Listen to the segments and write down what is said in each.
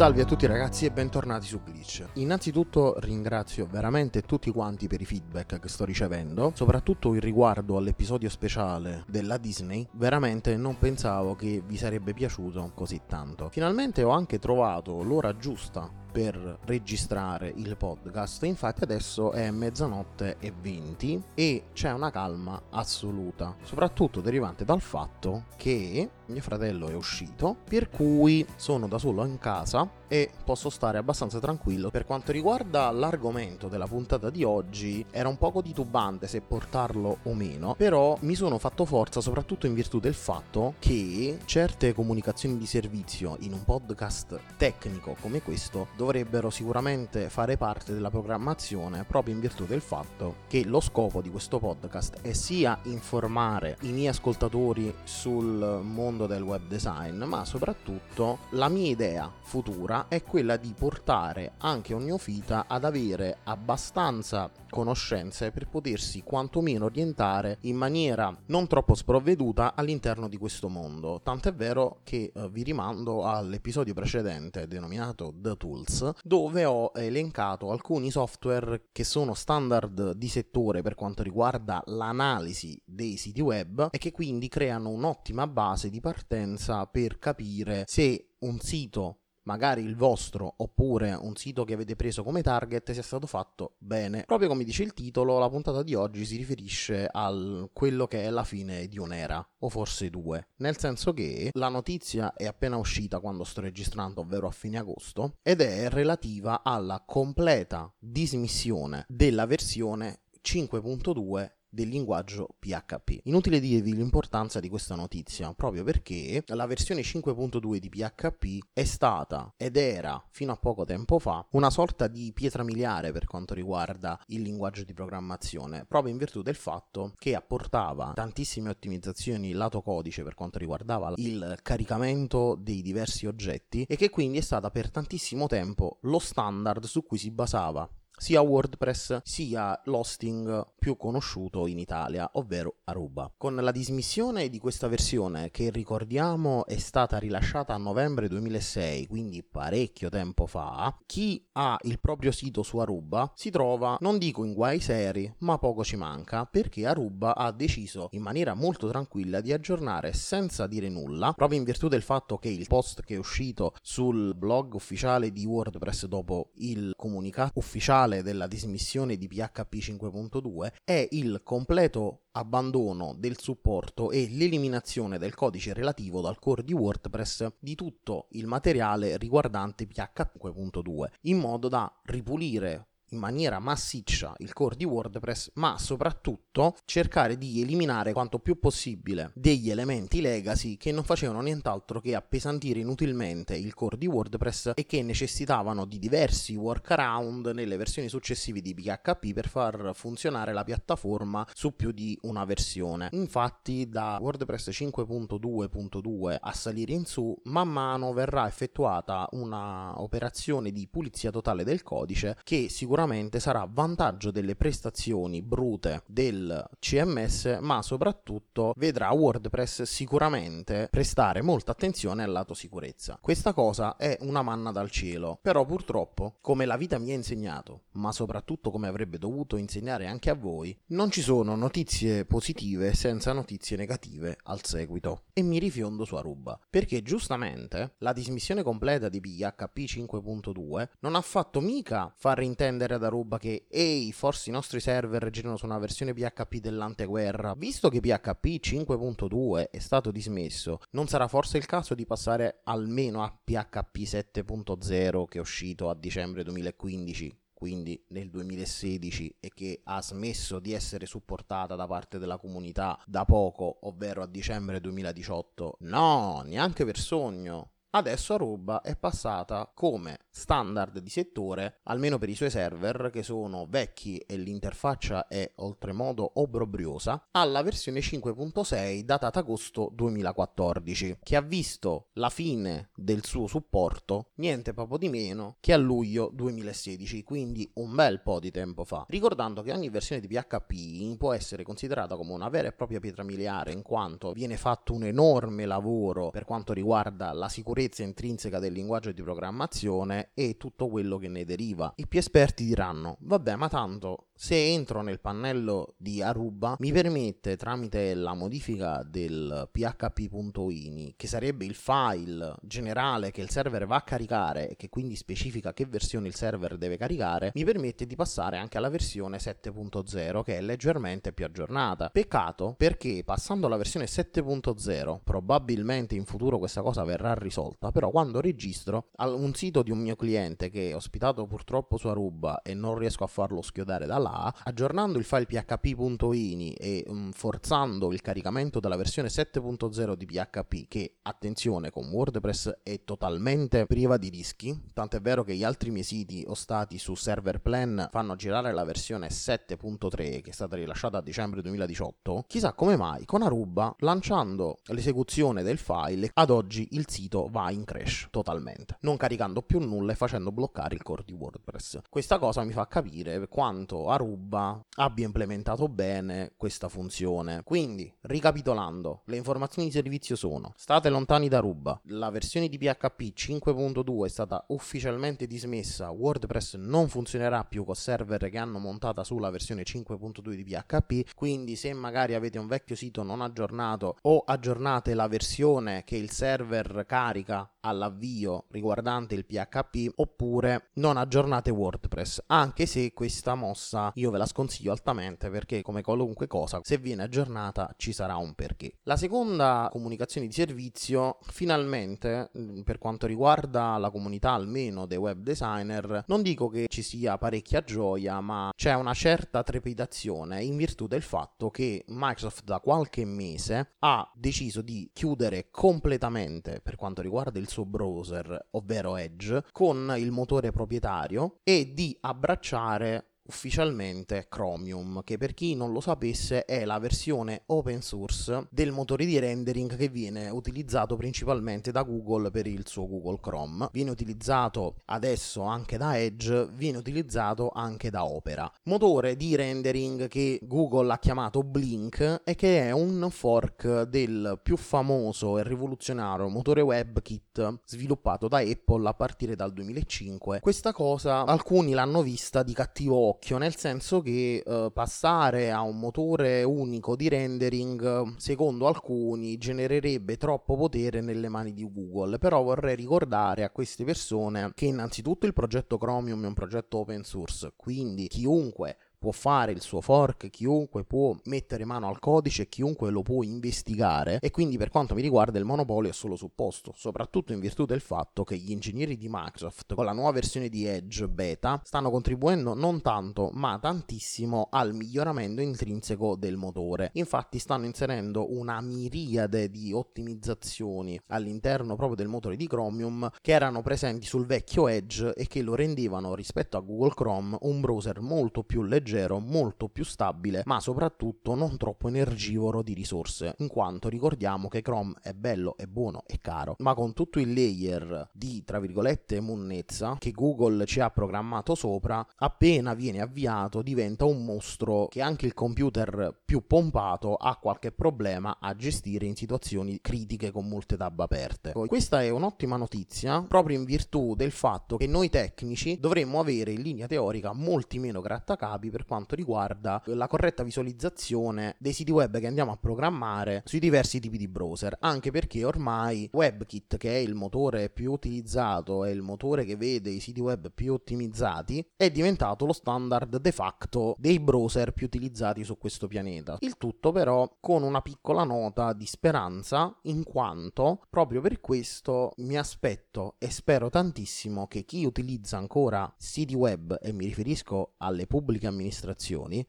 Salve a tutti ragazzi e bentornati su Glitch. Innanzitutto ringrazio veramente tutti quanti per i feedback che sto ricevendo, soprattutto in riguardo all'episodio speciale della Disney. Veramente non pensavo che vi sarebbe piaciuto così tanto. Finalmente ho anche trovato l'ora giusta per registrare il podcast. Infatti adesso è mezzanotte e 20 e c'è una calma assoluta, soprattutto derivante dal fatto che mio fratello è uscito, per cui sono da solo in casa e posso stare abbastanza tranquillo. Per quanto riguarda l'argomento della puntata di oggi, era un poco titubante se portarlo o meno, però mi sono fatto forza soprattutto in virtù del fatto che certe comunicazioni di servizio in un podcast tecnico come questo dovrebbero sicuramente fare parte della programmazione proprio in virtù del fatto che lo scopo di questo podcast è sia informare i miei ascoltatori sul mondo del web design, ma soprattutto la mia idea futura è quella di portare anche un neofita ad avere abbastanza conoscenze per potersi quantomeno orientare in maniera non troppo sprovveduta all'interno di questo mondo. Tant'è vero che eh, vi rimando all'episodio precedente denominato The Tools, dove ho elencato alcuni software che sono standard di settore per quanto riguarda l'analisi dei siti web e che quindi creano un'ottima base di partenza per capire se un sito magari il vostro oppure un sito che avete preso come target sia stato fatto bene. Proprio come dice il titolo, la puntata di oggi si riferisce a quello che è la fine di un'era, o forse due. Nel senso che la notizia è appena uscita quando sto registrando, ovvero a fine agosto, ed è relativa alla completa dismissione della versione 5.2 del linguaggio PHP. Inutile dirvi l'importanza di questa notizia, proprio perché la versione 5.2 di PHP è stata ed era fino a poco tempo fa una sorta di pietra miliare per quanto riguarda il linguaggio di programmazione, proprio in virtù del fatto che apportava tantissime ottimizzazioni lato codice per quanto riguardava il caricamento dei diversi oggetti e che quindi è stata per tantissimo tempo lo standard su cui si basava sia WordPress sia l'hosting più conosciuto in Italia, ovvero Aruba. Con la dismissione di questa versione, che ricordiamo è stata rilasciata a novembre 2006, quindi parecchio tempo fa, chi ha il proprio sito su Aruba si trova, non dico in guai seri, ma poco ci manca, perché Aruba ha deciso in maniera molto tranquilla di aggiornare senza dire nulla, proprio in virtù del fatto che il post che è uscito sul blog ufficiale di WordPress dopo il comunicato ufficiale principale della dismissione di PHP 5.2 è il completo abbandono del supporto e l'eliminazione del codice relativo dal core di WordPress di tutto il materiale riguardante PHP 5.2 in modo da ripulire in maniera massiccia il core di WordPress, ma soprattutto cercare di eliminare quanto più possibile degli elementi legacy che non facevano nient'altro che appesantire inutilmente il core di WordPress e che necessitavano di diversi workaround nelle versioni successive di PHP per far funzionare la piattaforma su più di una versione. Infatti da WordPress 5.2.2 a salire in su, man mano verrà effettuata una operazione di pulizia totale del codice che sicuramente sarà a vantaggio delle prestazioni brute del CMS, ma soprattutto vedrà WordPress sicuramente prestare molta attenzione al lato sicurezza. Questa cosa è una manna dal cielo, però purtroppo, come la vita mi ha insegnato, ma soprattutto come avrebbe dovuto insegnare anche a voi, non ci sono notizie positive senza notizie negative al seguito. E mi rifiondo su Aruba, perché giustamente la dismissione completa di PHP 5.2 non ha fatto mica far intendere ad Aruba che ehi, forse i nostri server girano su una versione PHP dell'anteguerra. Visto che PHP 5.2 è stato dismesso, non sarà forse il caso di passare almeno a PHP 7.0 che è uscito a dicembre 2015? quindi nel 2016 e che ha smesso di essere supportata da parte della comunità da poco, ovvero a dicembre 2018. No, neanche per sogno. Adesso Aruba è passata come standard di settore, almeno per i suoi server che sono vecchi e l'interfaccia è oltremodo obbrobriosa, alla versione 5.6 datata agosto 2014, che ha visto la fine del suo supporto niente poco di meno che a luglio 2016, quindi un bel po' di tempo fa. Ricordando che ogni versione di PHP può essere considerata come una vera e propria pietra miliare in quanto viene fatto un enorme lavoro per quanto riguarda la sicurezza sicurezza intrinseca del linguaggio di programmazione e tutto quello che ne deriva. I più esperti diranno, vabbè ma tanto se entro nel pannello di Aruba mi permette tramite la modifica del php.ini che sarebbe il file generale che il server va a caricare e che quindi specifica che versione il server deve caricare mi permette di passare anche alla versione 7.0 che è leggermente più aggiornata peccato perché passando alla versione 7.0 probabilmente in futuro questa cosa verrà risolta però quando registro un sito di un mio cliente che è ospitato purtroppo su Aruba e non riesco a farlo schiodare dalla là, aggiornando il file php.ini e um, forzando il caricamento della versione 7.0 di PHP, che attenzione con WordPress è totalmente priva di rischi, tant'è vero che gli altri miei siti o stati su server plan fanno girare la versione 7.3 che è stata rilasciata a dicembre 2018, chissà come mai con Aruba lanciando l'esecuzione del file ad oggi il sito va in crash totalmente, non caricando più nulla e facendo bloccare il core di WordPress. Questa cosa mi fa capire quanto Aruba abbia implementato bene questa funzione. Quindi, ricapitolando, le informazioni di servizio sono: state lontani da Aruba, la versione di PHP 5.2 è stata ufficialmente dismessa, WordPress non funzionerà più con server che hanno montata sulla versione 5.2 di PHP, quindi se magari avete un vecchio sito non aggiornato o aggiornate la versione che il server carica America all'avvio riguardante il PHP oppure non aggiornate WordPress, anche se questa mossa io ve la sconsiglio altamente perché come qualunque cosa se viene aggiornata ci sarà un perché. La seconda comunicazione di servizio finalmente mm, per quanto riguarda la comunità almeno dei web designer non dico che ci sia parecchia gioia ma c'è una certa trepidazione in virtù del fatto che Microsoft da qualche mese ha deciso di chiudere completamente per quanto riguarda il suo browser ovvero Edge con il motore proprietario e di abbracciare ufficialmente Chromium, che per chi non lo sapesse è la versione open source del motore di rendering che viene utilizzato principalmente da Google per il suo Google Chrome. Viene utilizzato adesso anche da Edge, viene utilizzato anche da Opera. Motore di rendering che Google ha chiamato Blink e che è un fork del più famoso e rivoluzionario motore WebKit sviluppato da Apple a partire dal 2005. Questa cosa alcuni l'hanno vista di cattivo occhio occhio, nel senso che eh, passare a un motore unico di rendering, secondo alcuni, genererebbe troppo potere nelle mani di Google. Però vorrei ricordare a queste persone che innanzitutto il progetto Chromium è un progetto open source, quindi chiunque può fare il suo fork, chiunque può mettere mano al codice, chiunque lo può investigare e quindi per quanto mi riguarda il monopolio è solo supposto, soprattutto in virtù del fatto che gli ingegneri di Microsoft con la nuova versione di Edge beta stanno contribuendo non tanto ma tantissimo al miglioramento intrinseco del motore. Infatti stanno inserendo una miriade di ottimizzazioni all'interno proprio del motore di Chromium che erano presenti sul vecchio Edge e che lo rendevano rispetto a Google Chrome un browser molto più leggero, molto più stabile, ma soprattutto non troppo energivoro di risorse, in quanto ricordiamo che Chrome è bello, è buono, è caro, ma con tutto il layer di tra virgolette monnezza che Google ci ha programmato sopra, appena viene avviato diventa un mostro che anche il computer più pompato ha qualche problema a gestire in situazioni critiche con molte tab aperte. Questa è un'ottima notizia proprio in virtù del fatto che noi tecnici dovremmo avere in linea teorica molti meno grattacapi per quanto riguarda la corretta visualizzazione dei siti web che andiamo a programmare sui diversi tipi di browser, anche perché ormai WebKit, che è il motore più utilizzato, è il motore che vede i siti web più ottimizzati, è diventato lo standard de facto dei browser più utilizzati su questo pianeta. Il tutto però con una piccola nota di speranza, in quanto proprio per questo mi aspetto e spero tantissimo che chi utilizza ancora siti web, e mi riferisco alle pubbliche amministrazioni,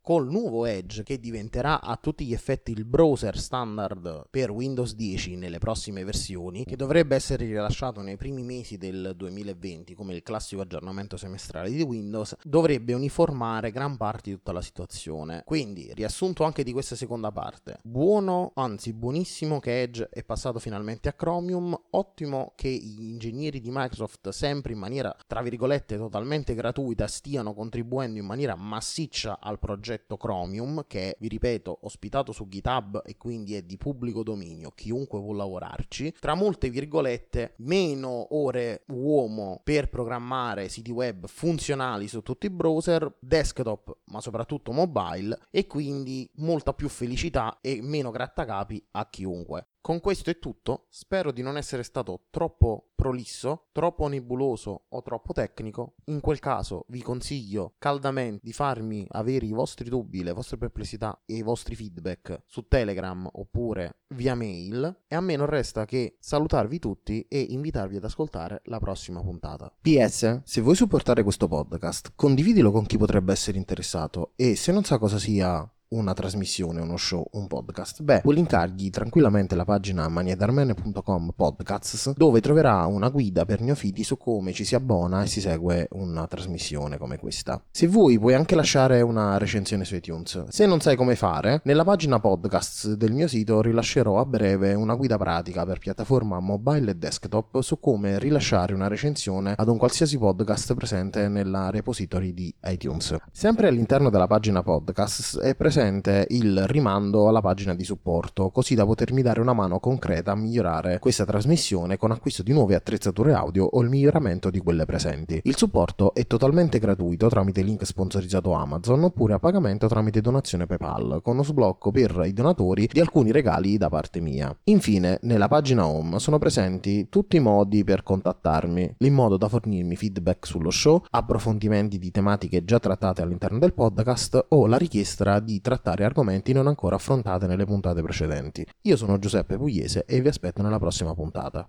col nuovo Edge che diventerà a tutti gli effetti il browser standard per Windows 10 nelle prossime versioni, che dovrebbe essere rilasciato nei primi mesi del 2020 come il classico aggiornamento semestrale di Windows, dovrebbe uniformare gran parte di tutta la situazione. Quindi, riassunto anche di questa seconda parte, buono, anzi buonissimo che Edge è passato finalmente a Chromium, ottimo che gli ingegneri di Microsoft sempre in maniera tra virgolette totalmente gratuita stiano contribuendo in maniera massiccia al progetto Chromium che vi ripeto ospitato su GitHub e quindi è di pubblico dominio, chiunque può lavorarci, tra molte virgolette meno ore uomo per programmare siti web funzionali su tutti i browser, desktop ma soprattutto mobile e quindi molta più felicità e meno grattacapi a chiunque. Con questo è tutto, spero di non essere stato troppo prolisso, troppo nebuloso o troppo tecnico. In quel caso vi consiglio caldamente di farmi avere i vostri dubbi, le vostre perplessità e i vostri feedback su Telegram oppure via mail e a me non resta che salutarvi tutti e invitarvi ad ascoltare la prossima puntata. PS, se vuoi supportare questo podcast, condividilo con chi potrebbe essere interessato e se non sa cosa sia una trasmissione, uno show, un podcast, beh, può linkargli tranquillamente la pagina maniedarmene.com podcasts dove troverà una guida per neofiti su come ci si abbona e si segue una trasmissione come questa. Se vuoi puoi anche lasciare una recensione su iTunes. Se non sai come fare, nella pagina podcasts del mio sito rilascerò a breve una guida pratica per piattaforma mobile e desktop su come rilasciare una recensione ad un qualsiasi podcast presente nella repository di iTunes. Sempre all'interno della pagina podcasts è presente presente il rimando alla pagina di supporto, così da potermi dare una mano concreta a migliorare questa trasmissione con acquisto di nuove attrezzature audio o il miglioramento di quelle presenti. Il supporto è totalmente gratuito tramite link sponsorizzato Amazon oppure a pagamento tramite donazione PayPal, con uno sblocco per i donatori di alcuni regali da parte mia. Infine, nella pagina home sono presenti tutti i modi per contattarmi, in modo da fornirmi feedback sullo show, approfondimenti di tematiche già trattate all'interno del podcast o la richiesta di trattare argomenti non ancora affrontati nelle puntate precedenti. Io sono Giuseppe Pugliese e vi aspetto nella prossima puntata.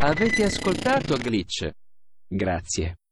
Avete ascoltato Glitch? Grazie.